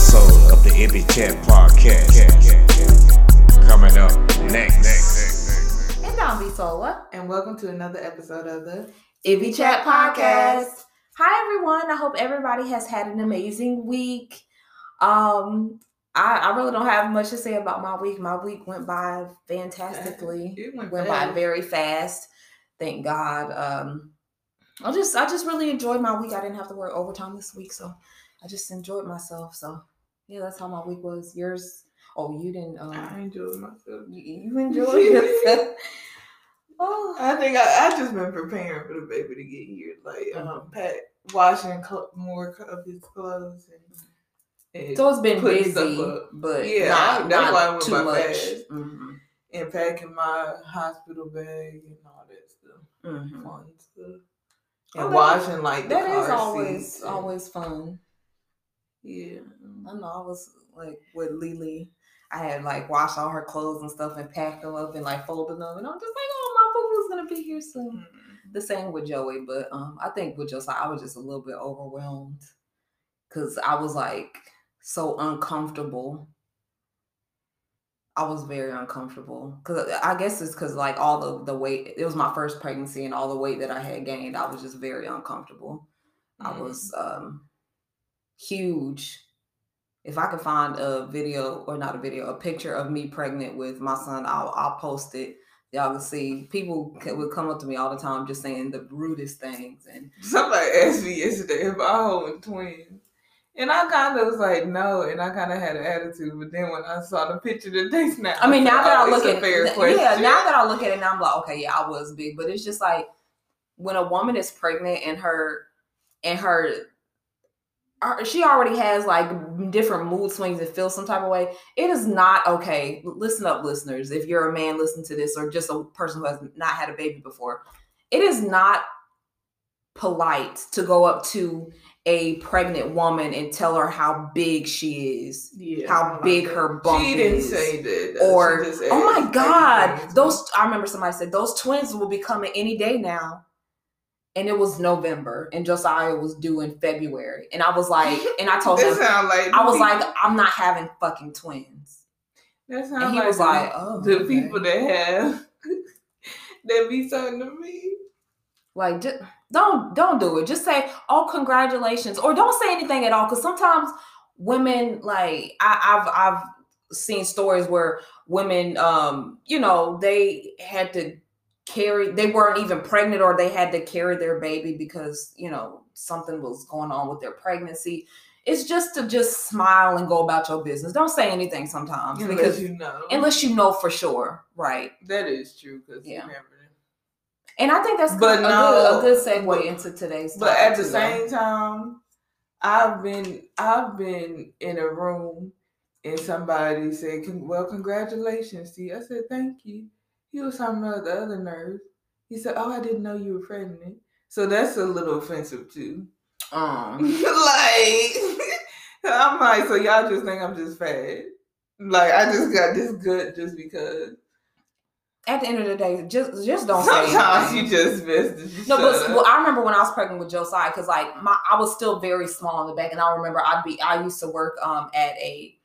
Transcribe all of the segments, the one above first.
iBBi Chat Podcast. Coming up next. And I'm Bisola. And welcome to another episode of the iBBi Chat Podcast. Hi everyone. I hope everybody has had an amazing week. Um, I, I really don't have much to say about my week. My week went by fantastically. It went went by very fast. Thank God. Um, I just I just really enjoyed my week. I didn't have to work overtime this week, so I just enjoyed myself. So yeah, that's how my week was. Yours? Oh, you didn't. Um, I enjoyed myself. you, you enjoyed yourself. Oh, I think I, I just been preparing for the baby to get here, like Mm-hmm. um, pat washing cl- more of his clothes and, and, so it's been busy, but Yeah, not, that's why it went too much. Mhm, and packing my hospital bag and all that stuff, mhm. fun stuff, Oh, and that- washing like the That is always always fun. Yeah. I know I was like with Lily. I had like washed all her clothes and stuff and packed them up and like folded them, and I'm just like, oh, my boo was gonna be here soon. Mm. The same with Joey, but um, I think with Josiah, I was just a little bit overwhelmed because I was like so uncomfortable. I was very uncomfortable because I guess it's because like all the the weight. It was my first pregnancy, and all the weight that I had gained, I was just very uncomfortable. I Mm. was um huge. If I could find a video or not a video, a picture of me pregnant with my son, I'll I'll post it. Y'all can see. People would come up to me all the time just saying the rudest things, and Somebody asked me yesterday if I hold twins. And I kind of was like, no, and I kind of had an attitude. But then when I saw the picture that they snapped, I mean, now that "Oh, I look at fair it, question. yeah, now that I look at it, now I'm like, okay, yeah, I was big, but it's just like when a woman is pregnant and her and her- she already has like different mood swings and feels some type of way. It is not okay. Listen up, listeners. If you're a man, listen to this, or just a person who has not had a baby before, it is not polite to go up to a pregnant woman and tell her how big she is yeah, how big like her bump She didn't is. say that. Or oh my god "Are you twins?" those i remember somebody said those twins will be coming any day now and it was november and josiah was due in february and i was like and i told him like i was like i'm not having fucking twins that sound and he like was the, like oh the okay. people that have that be something to me. like just don't don't do it just say oh congratulations or don't say anything at all because sometimes women like I, i've i've seen stories where women um you know they had to carry they weren't even pregnant or they had to carry their baby because you know something was going on with their pregnancy it's just to just smile and go about your business don't say anything sometimes Unless because you know. unless you know for sure right that is true because Yeah. and i think that's But good, no, a, good, a good segue but- into today's But at the too, same time, I've been I've been in a room and somebody said, "Well, congratulations to you." I said, "Thank you." He was talking about the other nurse. He said, "Oh, I didn't know you were pregnant." So that's a little offensive too. um like I'm like, so y'all just think I'm just fat? Like I just got this good just because. at the end of the day, just just don't say Sometimes you just miss. no, but well, I remember when I was pregnant with Josiah, because like my I was still very small in the back, and I remember I'd be I used to work um at a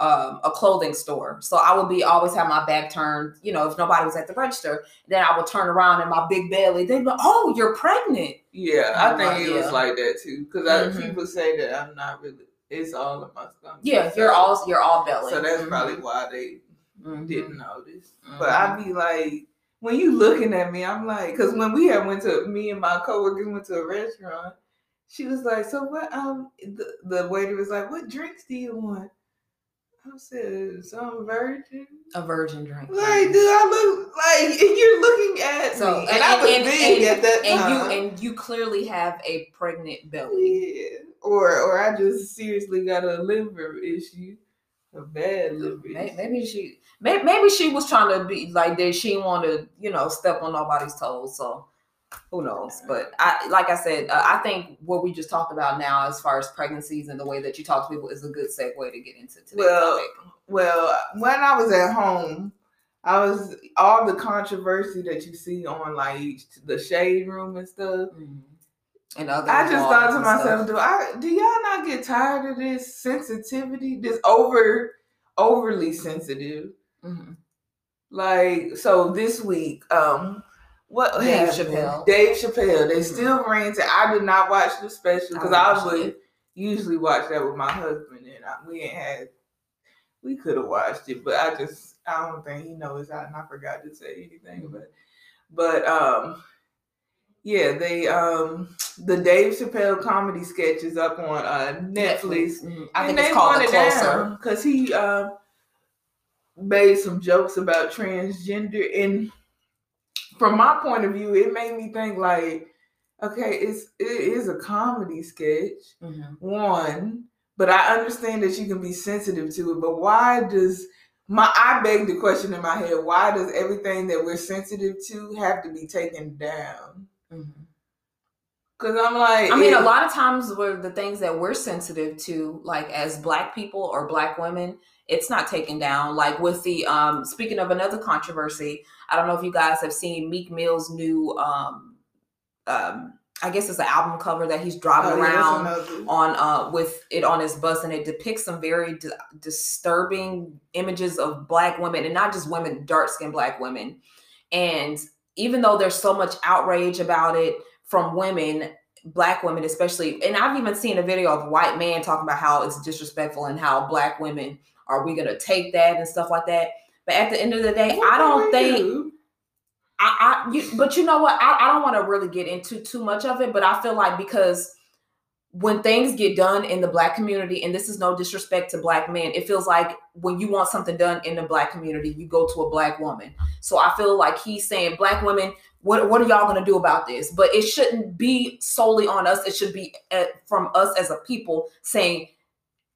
um a clothing store, so I would be always have my back turned. You know, if nobody was at the register, then I would turn around and my big belly. They'd be like, "Oh, you're pregnant." Yeah, I think right, it was like that too. Because Mhm. people say that I'm not really. It's all in my stomach. Yeah, you're all you're all belly. So that's Mhm. probably why they Mhm. didn't notice. But I'd be like, when you looking at me, I'm like, because when we had went to me and my coworkers went to a restaurant, she was like, so what? Um, the, the waiter was like, what drinks do you want? I said, some virgin. a virgin drink. Like, do I look like? And you're looking at So, me, and, I was big at that and time. you and you clearly have a pregnant belly. Yeah. Or or I just seriously got a liver issue. A bad liver May- issue. Maybe she, may- maybe she was trying to be like, did she want to, you know, step on nobody's toes? So who knows? But I, like I said, uh, I think what we just talked about now, as far as pregnancies and the way that you talk to people, is a good segue to get into today's Well, topic. Well, when I was at home, I was all the controversy that you see on like the shade room and stuff. Mhm. And other I just thought to myself, stuff. do I do y'all not get tired of this sensitivity, this over overly sensitive? Mhm. Like so this week, um what Dave? Chappelle. Dave Chappelle. They Mhm. still ranting. I did not watch the special because I I, would it. usually watch that with my husband, and I, we ain't had. We could have watched it, but I just I don't think he knows out, and I forgot to say anything. But but um yeah, they um the Dave Chappelle comedy sketch is up on uh Netflix. Mhm. I think it's called The it Closer. because he um made some jokes about transgender and from my point of view it made me think like okay it's it is a comedy sketch Mhm. one but i understand that you can be sensitive to it but why does my i beg the question in my head why does everything that we're sensitive to have to be taken down Mhm. because i'm like I mean, a lot of times where the things that we're sensitive to, like as black people or black women, it's not taken down. Like with the um speaking of another controversy, I don't know if you guys have seen Meek Mill's new um um I guess it's an album cover that he's driving oh, around another- on uh with it on his bus and it depicts some very di- disturbing images of black women and not just women dark skinned black women and even though there's so much outrage about it from women black women especially and i've even seen a video of a white man talking about how it's disrespectful and how black women are we going to take that and stuff like that but at the end of the day What i don't think? I, I you, but you know what? I, I don't want to really get into too much of it, but I feel like because when things get done in the black community, and this is no disrespect to black men, it feels like when you want something done in the black community, you go to a black woman. So I feel like he's saying, Black women, what what are y'all gonna do about this? But it shouldn't be solely on us. It should be uh, from us as a people saying,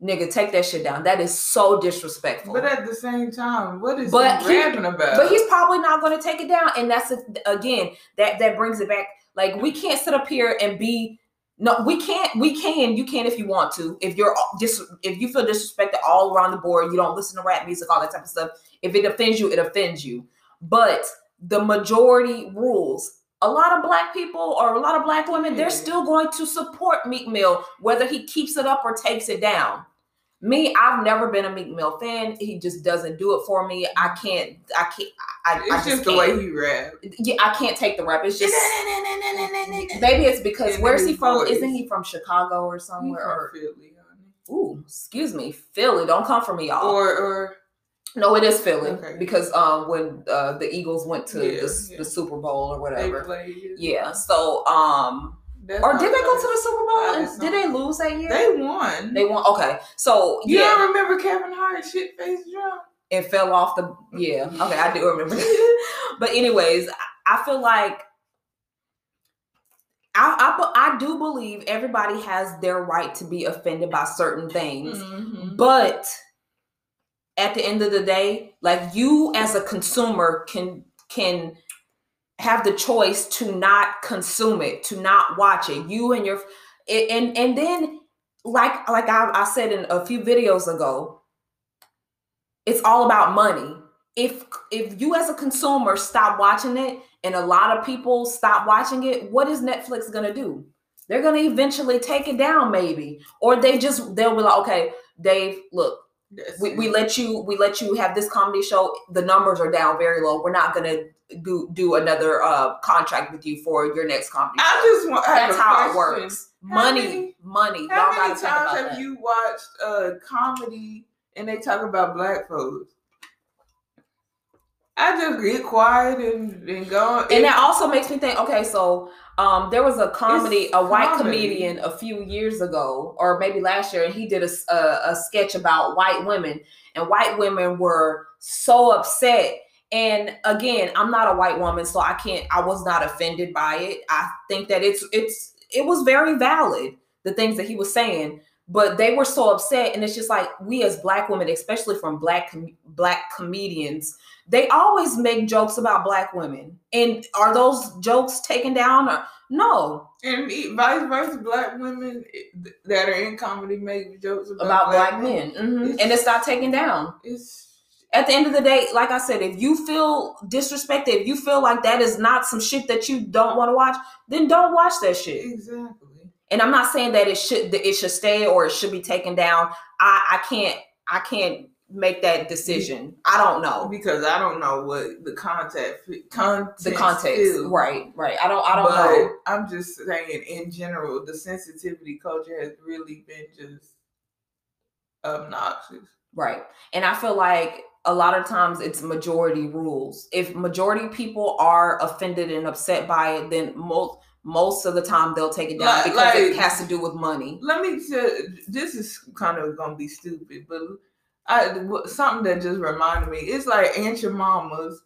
"Nigga, take that shit down." That is so disrespectful. But at the same time, what is But he rapping about? But he's probably not going to take it down, and that's a, again that that brings it back. Like we can't sit up here and be no, we can't. We can. You can if you want to. If you're just if you feel disrespected all around the board, you don't listen to rap music, all that type of stuff. If it offends you, it offends you. But the majority rules. A lot of black people or a lot of black women, they're mm-hmm. still going to support Meek Mill, whether he keeps it up or takes it down. Me, I've never been a Meek Mill fan. He just doesn't do it for me. I can't. I can't. I, it's I just, just the way he rap. Yeah, I can't take the rap. It's just maybe it's because And where's he from? voice. Isn't he from Chicago or He somewhere? Or Philly, honey. ooh, excuse me, Philly. Don't come for me, y'all. Or or no, it is Philly Okay. because um when uh, the Eagles went to Yeah, the, yeah. the Super Bowl or whatever. Yeah. So um That's or did they go to the Super Bowl? And did they lose that year? They won. They won. Okay. So you yeah. don't remember Kevin Hart shit face drum? it fell off the yeah okay i do remember but anyways I- i feel like I, I I do believe everybody has their right to be offended by certain things Mhm. but at the end of the day like you as a consumer can can have the choice to not consume it to not watch it. You and your and and then like like I, I said in a few videos ago it's all about money. If if you as a consumer stop watching it and a lot of people stop watching it what is netflix going to do? They're going to eventually take it down maybe. Or they just they'll be like okay dave look we, we let you we let you have this comedy show the numbers are down very low we're not going to do do another uh contract with you for your next comedy show. I just want. That's how it works How money many- money How y'all many times have that. you watched a comedy and they talk about black folks? I just get quiet and, and go. and that also makes me think okay so um there was a comedy a white comedy. comedian a few years ago or maybe last year and he did a a sketch about white women and white women were so upset and again i'm not a white woman so i can't i was not offended by it i think that it's it's it was very valid the things that he was saying but they were so upset and it's just like we as black women especially from black com- black comedians they always make jokes about black women. And are those jokes taken down or no. And vice versa, black women eh, that are in comedy make jokes about, about black, men. Mhm. It's- and it's not taken down. It's at the end of the day like i said if you feel disrespected if you feel like that is not some shit that you don't want to watch then don't watch that shit. Exactly. And I'm not saying that it should it should stay or it should be taken down. I I can't I can't make that decision. I don't know because I don't know what the contact context the context. is. Right, right. I don't I don't but know. I'm just saying, in general, the sensitivity culture has really been just obnoxious. Right. And I feel like a lot of times it's majority rules. If majority people are offended and upset by it, then most most of the time they'll take it down Like- because it has to do with money. Let me tell. This is kind of gonna be stupid, but I something that just reminded me. It's like Aunt your mama's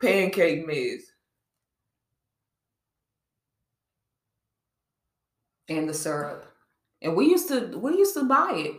pancake mix. And the syrup. And we used to we used to buy it.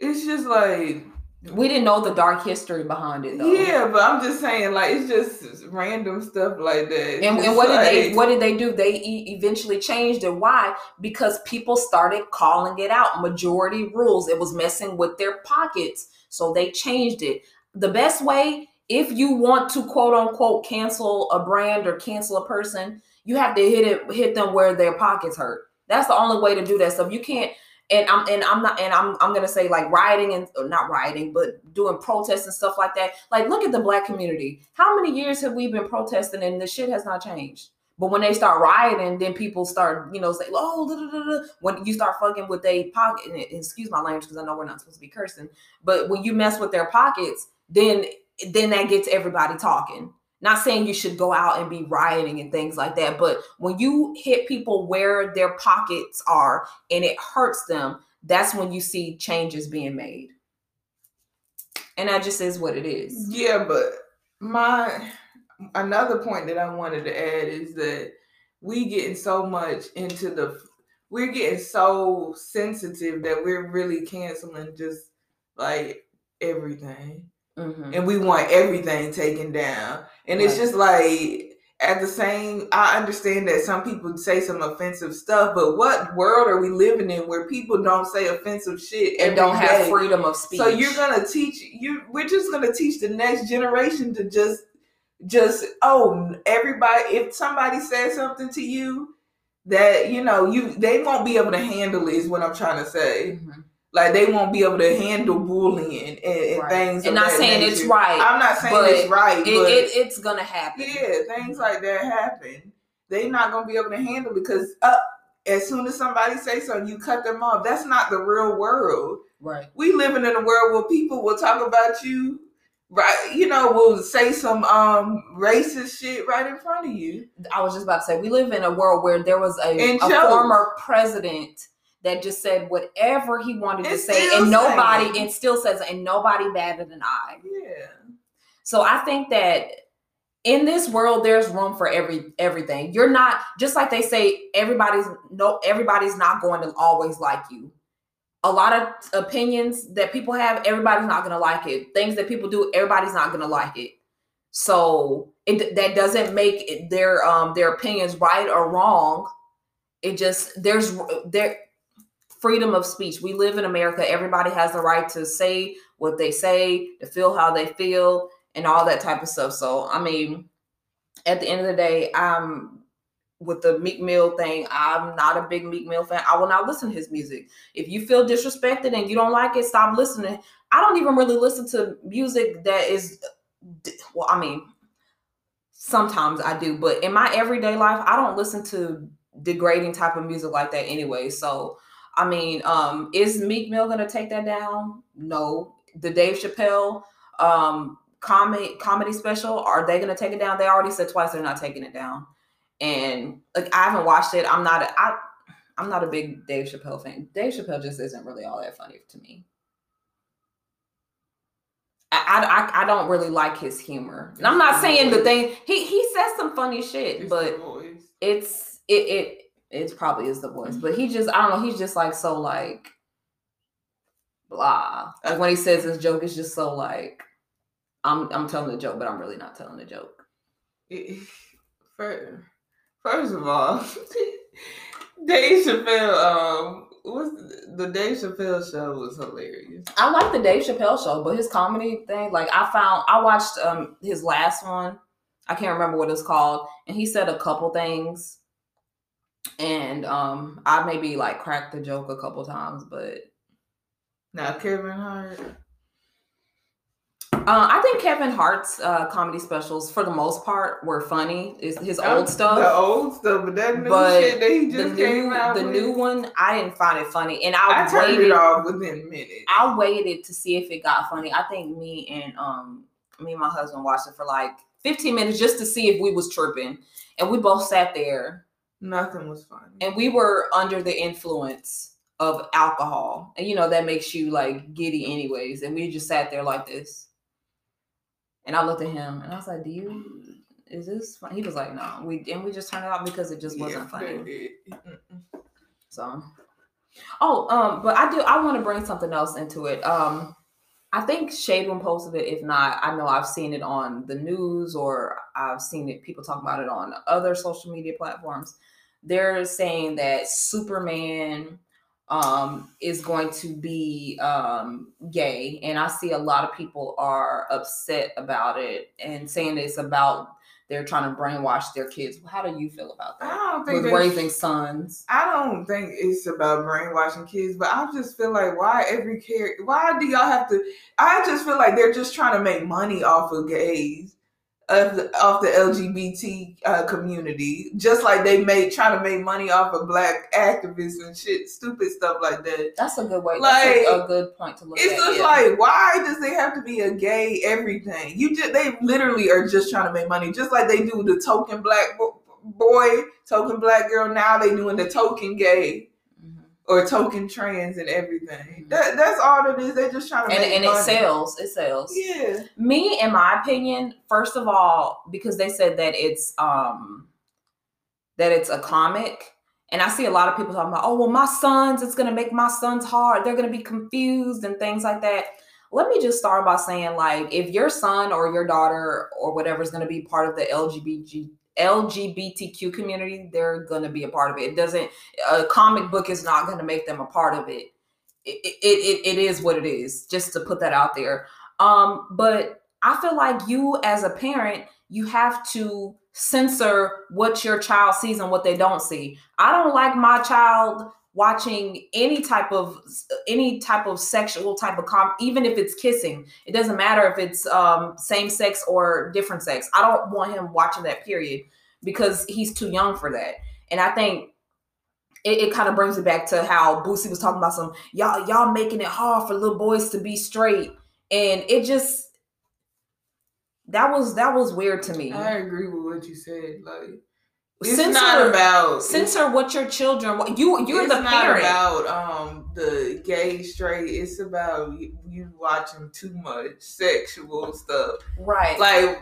It's just like We didn't know the dark history behind it though. yeah, but I'm just saying like it's just random stuff like that. And, and what did they what did they do? They e- eventually changed it. Why? Because people started calling it out. Majority rules. It was messing with their pockets, so they changed it. The best way, if you want to quote unquote cancel a brand or cancel a person, you have to hit it hit them where their pockets hurt. That's the only way to do that stuff. You can't. And I'm and I'm not and I'm I'm gonna say like rioting and uh, not rioting, but doing protests and stuff like that. Like, look at the black community. How many years have we been protesting and the shit has not changed? But when they start rioting, then people start, you know, say, "Oh, da, da, da." when you start fucking with their pocket." And excuse my language because I know we're not supposed to be cursing, but when you mess with their pockets, then then that gets everybody talking. Not saying you should go out and be rioting and things like that, but when you hit people where their pockets are and it hurts them, that's when you see changes being made. And that just is what it is. Yeah, but my another point that I wanted to add is that we getting so much into the we're getting so sensitive that we're really canceling just like everything. Mhm. And we want everything taken down. And it's just like at the same I understand that some people say some offensive stuff, but what world are we living in where people don't say offensive shit And don't have freedom of speech. So you're gonna teach you. We're just gonna teach the next generation to just, just oh, everybody. If somebody says something to you that you know you, they won't be able to handle. Is what I'm trying to say. Mhm. Like they won't be able to handle bullying and, and Right. things. And not that saying it's right, I'm not saying but it's right, it, but it, it's gonna happen. yeah, things like that happen. They're not gonna be able to handle because uh, as soon as somebody say something, you cut them off. That's not the real world Right. we living in a world where people will talk about you right you know we'll say some um racist shit right in front of you I was just about to say we live in a world where there was a, a former president that just said whatever he wanted to say, and nobody saying. and still says, and nobody batted an eye. yeah So I think that in this world, there's room for every everything. You're not just like they say. Everybody's no, everybody's not going to always like you. A lot of opinions that people have, everybody's not going to like it. Things that people do, everybody's not going to like it. So it that doesn't make it, their um their opinions right or wrong. It just there's there freedom of speech. We live in America. Everybody has the right to say what they say, to feel how they feel, and all that type of stuff. So I mean, at the end of the day, I'm with the Meek Mill thing. I'm not a big Meek Mill fan. I will not listen to his music. If you feel disrespected and you don't like it, stop listening. I don't even really listen to music that is well, I mean, sometimes I do, but in my everyday life, I don't listen to degrading type of music like that anyway. So, I mean, um, is Meek Mill gonna take that down? No. The Dave Chappelle um comedy comedy special, are they gonna take it down? They already said twice they're not taking it down. And like I haven't watched it. I'm not a I I'm not a big Dave Chappelle fan. Dave Chappelle just isn't really all that funny to me. I, I, I don't really like his humor. And I'm not saying the thing he he says some funny shit, but it's it it it probably is the voice. But he just I don't know, he's just like so like blah. Like when he says his joke, it's just so like I'm I'm telling the joke, but I'm really not telling the joke. First of all Dave Chappelle um the, the Dave Chappelle show was hilarious I like the Dave Chappelle show, but his comedy thing, like I found I watched um his last one. I can't remember what it's called, and he said a couple things and um, I maybe like cracked the joke a couple times, but Now Kevin Hart. uh, I think Kevin Hart's uh, comedy specials, for the most part, were funny. Is his old stuff. The old stuff, but that new But shit that he just came new, out the with, new one, I didn't find it funny, and I, I turned waited. it off within minutes. I waited to see if it got funny. I think me and um me and my husband watched it for like 15 minutes just to see if we was tripping, and we both sat there Nothing was funny. and we were under the influence of alcohol, and you know that makes you like giddy anyways, and we just sat there like this. And I looked at him and I was like, "Do you?" Is this funny? He was like, no. We and we just turned it off because it just wasn't Yeah, funny. So, oh, um, but I do. I want to bring something else into it. Um, I think Shade Room posted it. If not, I know I've seen it on the news or I've seen it. People talk about it on other social media platforms. They're saying that Superman um is going to be um gay and i see a lot of people are upset about it and saying it's about they're trying to brainwash their kids how do you feel about I that don't think with raising sons I don't think it's about brainwashing kids, but I just feel like why every character? Why do y'all have to? I just feel like they're just trying to make money off of gays, of the, off the LGBT uh, community, just like they made trying to make money off of black activists and shit, stupid stuff like that. That's a good way. Like, that's a, a good point to look at. It's at. just yeah. like, why does they have to be a gay everything? You just they literally are just trying to make money, just like they do the token black boy, token black girl. Now they doing the token gay. Or token trans and everything. That that's all it is. They just trying to and and it sells. It sells. Yeah, Me, in my opinion, first of all, because they said that it's um that it's a comic. And I see a lot of people talking about, oh well, my sons, it's gonna make my sons hard. They're gonna be confused and things like that. Let me just start by saying, like, if your son or your daughter or whatever is gonna be part of the LGBT LGBTQ community, they're gonna be a part of it. It doesn't a comic book is not gonna make them a part of it. It it, it, it is what it is, just to put that out there. Um, but I feel like you as a parent, you have to censor what your child sees and what they don't see. I don't like my child watching any type of any type of sexual type of even if it's kissing. It doesn't matter if it's um same sex or different sex. I don't want him watching that period because he's too young for that. And i think it, it kind of brings it back to how Boosie was talking about some y'all y'all making it hard for little boys to be straight. And it just that was that was weird to me. I agree with what you said. Like, it's censor not about censor what your children what you you're it's the not parent about um the gay straight. It's about you, you watching too much sexual stuff. right like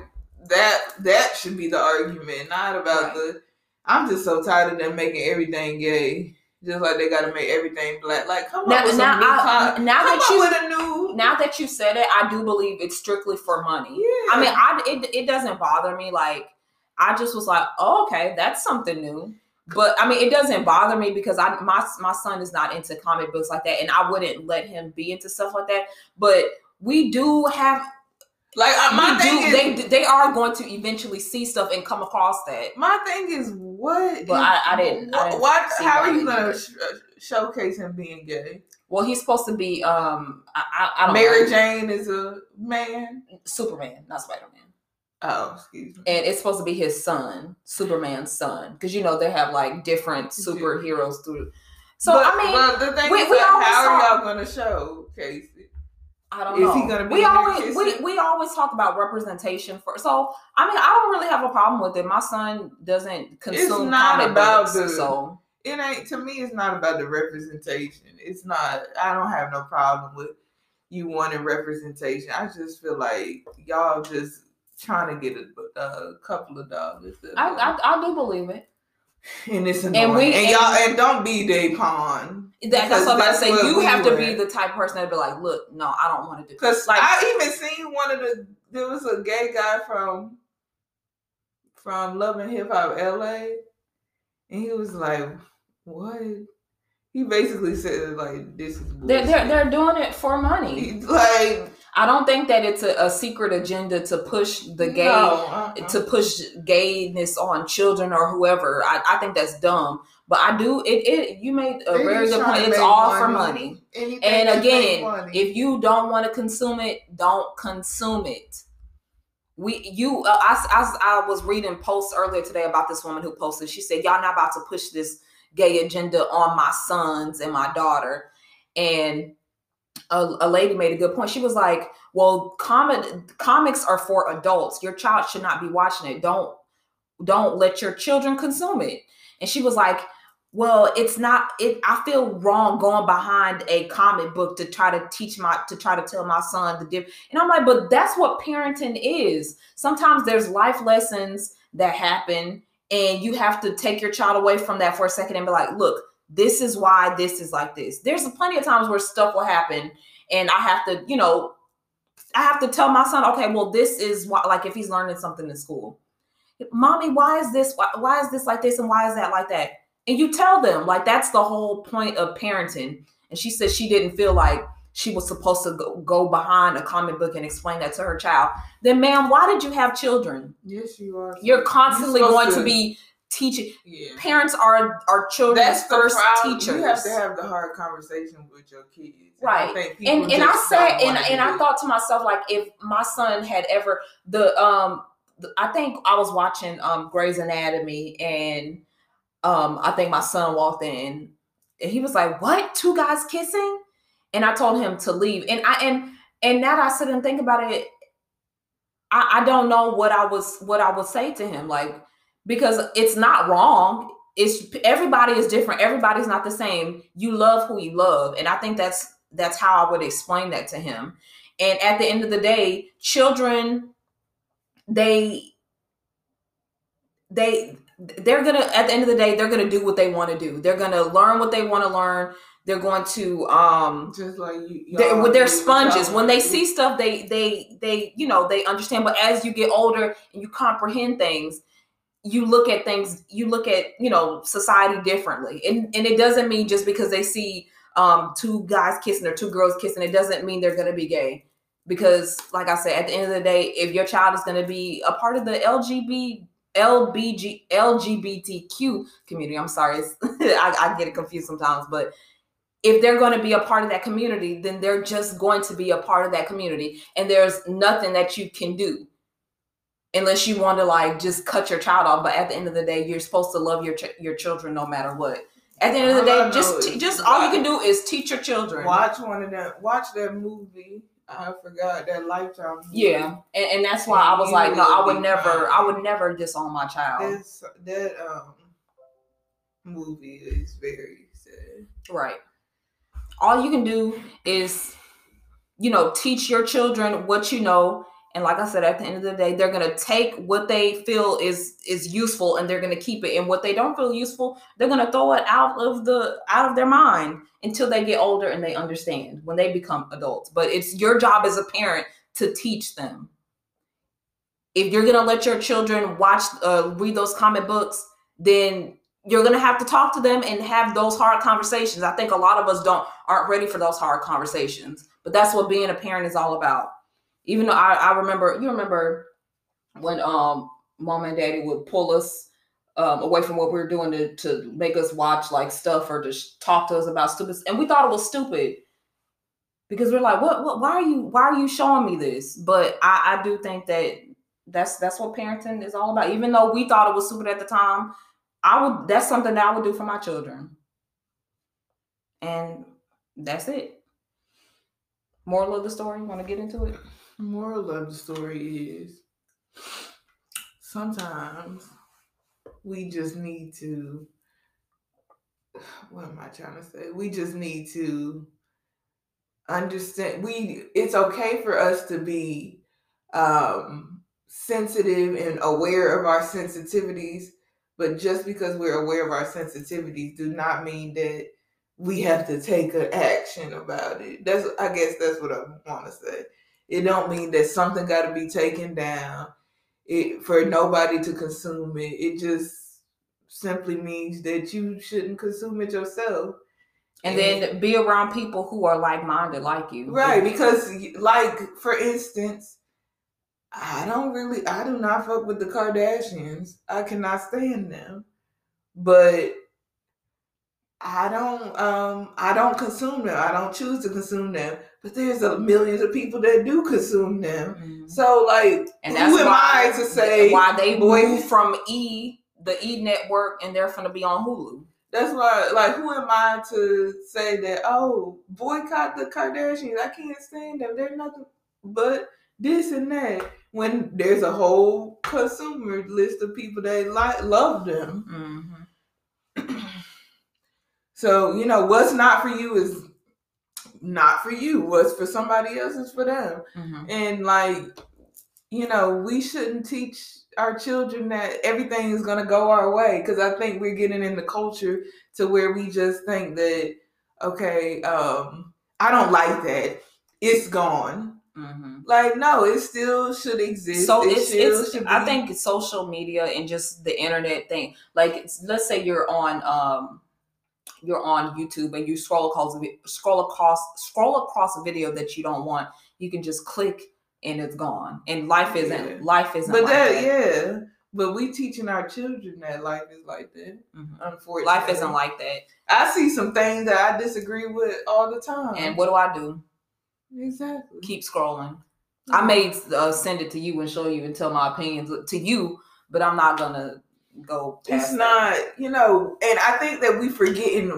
that that should be the argument not about Right. the i'm just so tired of them making everything gay just like they gotta make everything black like come Now- on with now some I- now come that you- with a new now that you said it i do believe it's strictly for money yeah I mean, I it, it doesn't bother me. Like, I just was like, oh, okay, that's something new. But I mean, it doesn't bother me because I my my son is not into comic books like that, and I wouldn't let him be into stuff like that. But we do have like uh, my we thing do, is they they are going to eventually see stuff and come across that. my thing is what But I- I didn't- I didn't what how are you gonna sh- uh, showcase him being gay Well, he's supposed to be um I I, I don't mary know, jane is a man Superman, not Spider Man. Oh excuse me and it's supposed to be his son, Superman's son, because you know they have like different superheroes through. So but, I mean, but the thing we- is we how are y'all gonna showcase it I don't is know. he gonna be we always we, we always talk about representation for. So I mean, I don't really have a problem with it. My son doesn't consume not comic about books, the- so it ain't to me it's not about the representation it's not i don't have no problem with you wanting representation i just feel like y'all just trying to get a, a couple of dollars I, I I do believe it. and it's annoying. And and, we- y'all and don't be they pawn That, that's what I'm about to say. what You we have to were. be the type of person that be like, look, no, I don't want to do. because Like- i even seen one of the there was a gay guy from from love and hip hop la and he was like what he basically said like this is They're, they're they're doing it for money. Like I don't think that it's a, a secret agenda to push the gay No, uh-uh. to push gayness on children or whoever. I, I think that's dumb. But I do it. It you made a very good point. It's all for money. Anything And again, money. if you don't want to consume it, don't consume it. We, you, uh, I, I, I was reading posts earlier today about this woman who posted. She said, "Y'all not about to push this gay agenda on my sons and my daughter." And a, a lady made a good point. She was like, "Well, comic comics are for adults. Your child should not be watching it. Don't don't let your children consume it." And she was like, well it's not it i feel wrong going behind a comic book to try to teach my to try to tell my son the difference and i'm like but that's what parenting is sometimes there's life lessons that happen and you have to take your child away from that for a second and be like look this is why this is like this. There's plenty of times where stuff will happen and i have to you know i have to tell my son okay well this is why like if he's learning something in school. Mommy why is this why, why is this like this and why is that like that? And you tell them like that's the whole point of parenting. And she said she didn't feel like she was supposed to go, go behind a comic book and explain that to her child. Then ma'am why did you have children? Yes, you are. you're constantly supposed going to to- be teaching Yeah. parents are are children's That's first problem. teachers You have to have the hard conversation with your kids. And Right. I think and and I said and and I thought to myself like if my son had ever the um I think I was watching um Grey's Anatomy and um I think my son walked in and he was like what two guys kissing and I told him to leave and I and and now that I sit and think about it I I don't know what I was what I would say to him like because it's not wrong. It's everybody is different. Everybody's not the same. You love who you love. And i think that's that's how i would explain that to him. And at the end of the day children they they they're gonna at the end of the day they're gonna do what they want to do. They're gonna learn what they want to learn. They're going to um just like you. they, with their sponges. When they see stuff they they they you know they understand. But as you get older and you comprehend things you look at things you look at you know society differently. And and it doesn't mean just because they see um two guys kissing or two girls kissing it doesn't mean they're going to be gay. Because like i said at the end of the day if your child is going to be a part of the lgb lbg lgbtq community i'm sorry I, I get it confused sometimes but if they're going to be a part of that community then they're just going to be a part of that community. And there's nothing that you can do unless you want to like just cut your child off but at the end of the day you're supposed to love your ch- your children no matter what at the end of the day just t- just all you can do is teach your children Watch one of them. Watch that movie. I forgot that Lifetime. Movie. yeah and, and that's why i was like no i would never i would never disown my child That's, that um movie is very sad. Right. All you can do is, you know, teach your children what you know. And like I said, at the end of the day, they're gonna take what they feel is is useful and they're gonna keep it. And what they don't feel useful, they're gonna throw it out of the out of their mind until they get older and they understand when they become adults. But it's your job as a parent to teach them. If you're gonna let your children watch uh, read those comic books, then you're gonna have to talk to them and have those hard conversations. I think a lot of us don't aren't ready for those hard conversations, but that's what being a parent is all about. Even though I, I remember, you remember when um mom and daddy would pull us um, away from what we were doing to to make us watch like stuff or sh- talk to us about stupid, and we thought it was stupid because we're like, what, what? Why are you? Why are you showing me this? But I, I do think that that's that's what parenting is all about. Even though we thought it was stupid at the time, I would that's something that I would do for my children. And that's it. Moral of the story, want to get into it? Moral of the story is sometimes we just need to what am I trying to say? We just need to understand we it's okay for us to be um sensitive and aware of our sensitivities, but just because we're aware of our sensitivities do not mean that we have to take an action about it. That's I guess that's what I want to say. It don't mean that something got to be taken down. It for nobody to consume it. It just simply means that you shouldn't consume it yourself. And then be around people who are like minded like you. Right, because like for instance, I don't really I do not fuck with the Kardashians. I cannot stand them. But I don't um I don't consume them. I don't choose to consume them. But there's a millions of people that do consume them. Mhm. So like And who am why, I to say why they boy- moved from E, the E network, and they're gonna be on Hulu. That's why, like, who am I to say that? Oh, boycott the Kardashians. I can't stand them. They're nothing but this and that. When there's a whole consumer list of people that like love them. Mm-hmm. So you know what's not for you is not for you. What's for somebody else is for them. Mm-hmm. And like, you know, we shouldn't teach our children that everything is gonna go our way because I think we're getting in the culture to where we just think that okay, um, I don't like that. It's gone. Mm-hmm. Like, no, it still should exist. So It it's it's should I think social media and just the internet thing. Like it's, let's say you're on um you're on YouTube and you scroll across scroll across scroll across a video that you don't want, you can just click and it's gone. And life isn't Yeah. life isn't But like that, that. yeah. But we teaching our children that life is like that. Mhm. Unfortunately, Life isn't like that. I see some things that I disagree with all the time. And what do I do? exactly. Keep scrolling. I may uh, send it to you and show you and tell my opinions to you, but I'm not gonna go. it's past that. not you know and i think that we forgetting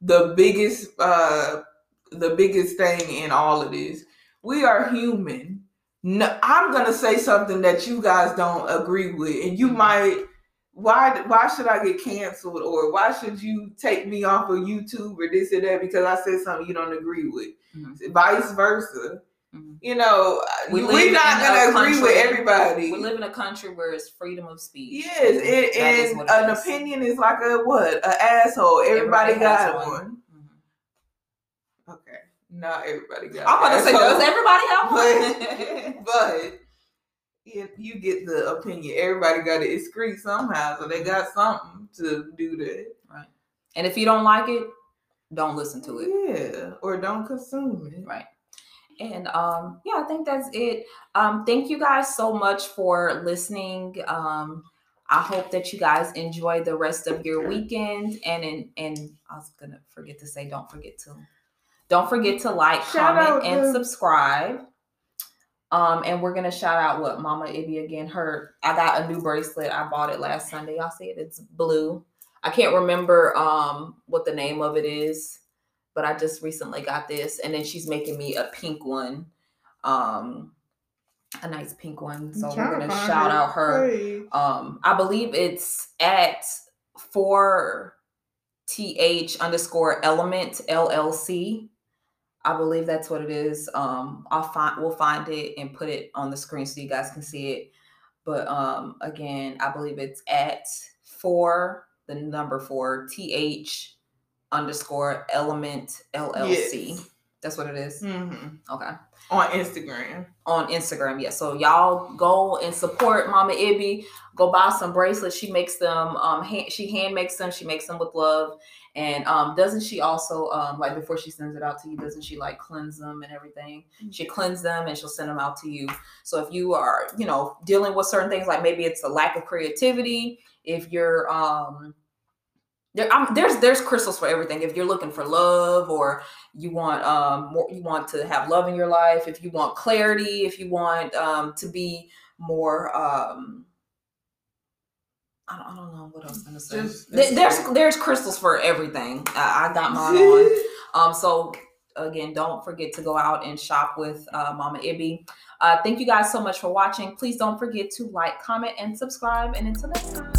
the biggest uh the biggest thing in all of this we are human no, i'm gonna say something that you guys don't agree with and you might why why should i get canceled or why should you take me off of youtube or this or that because i said something you don't agree with Mhm. vice versa Mhm. you know We we're not gonna agree with everybody We live in a country where it's freedom of speech. Yes, and, and it an is. opinion is like a what? An asshole. Everybody, Everybody got one. one. Mhm. Okay, not everybody got. I'm about to say, does everybody have one? But you, you get the opinion. Everybody got to excrete somehow, so they got something to do that. Right. And if you don't like it, don't listen to it. Yeah, or don't consume it. Right. And um, yeah, I think that's it. Um, thank you guys so much for listening. Um, I hope that you guys enjoy the rest of your weekend. And in, and I was gonna forget to say, don't forget to don't forget to like, Shout comment, out and subscribe. Um, and we're gonna shout out what Mama Ibby again. Her I got a new bracelet. I bought it last Sunday. Y'all see it? It's blue. I can't remember um what the name of it is but I just recently got this, and then she's making me a pink one, um, a nice pink one. So we're gonna shout out her. Um, I believe it's at four th underscore element llc. I believe that's what it is. Um, I'll find we'll find it and put it on the screen so you guys can see it. But um, again, I believe it's at four the number four th underscore element llc. Yes. That's what it is. Mhm. Okay On Instagram. on Instagram. Yeah. So y'all go and support Mama Ibby. Go buy some bracelets. She makes them. Um, hand, she hand makes them. She makes them with love. And um, doesn't she also um like before she sends it out to you? Doesn't she like cleanse them and everything? She cleanse them and she'll send them out to you. So if you are you know dealing with certain things like maybe it's a lack of creativity, if you're um there, there's there's crystals for everything. If you're looking for love, or you want um more, you want to have love in your life. If you want clarity, if you want um to be more um. I don't, I don't know what I was gonna say. Just- There- there's there's crystals for everything. I, I got mine on. Um, so again, don't forget to go out and shop with uh, Mama Ibby. Uh, thank you guys so much for watching. Please don't forget to like, comment, and subscribe. And until next time.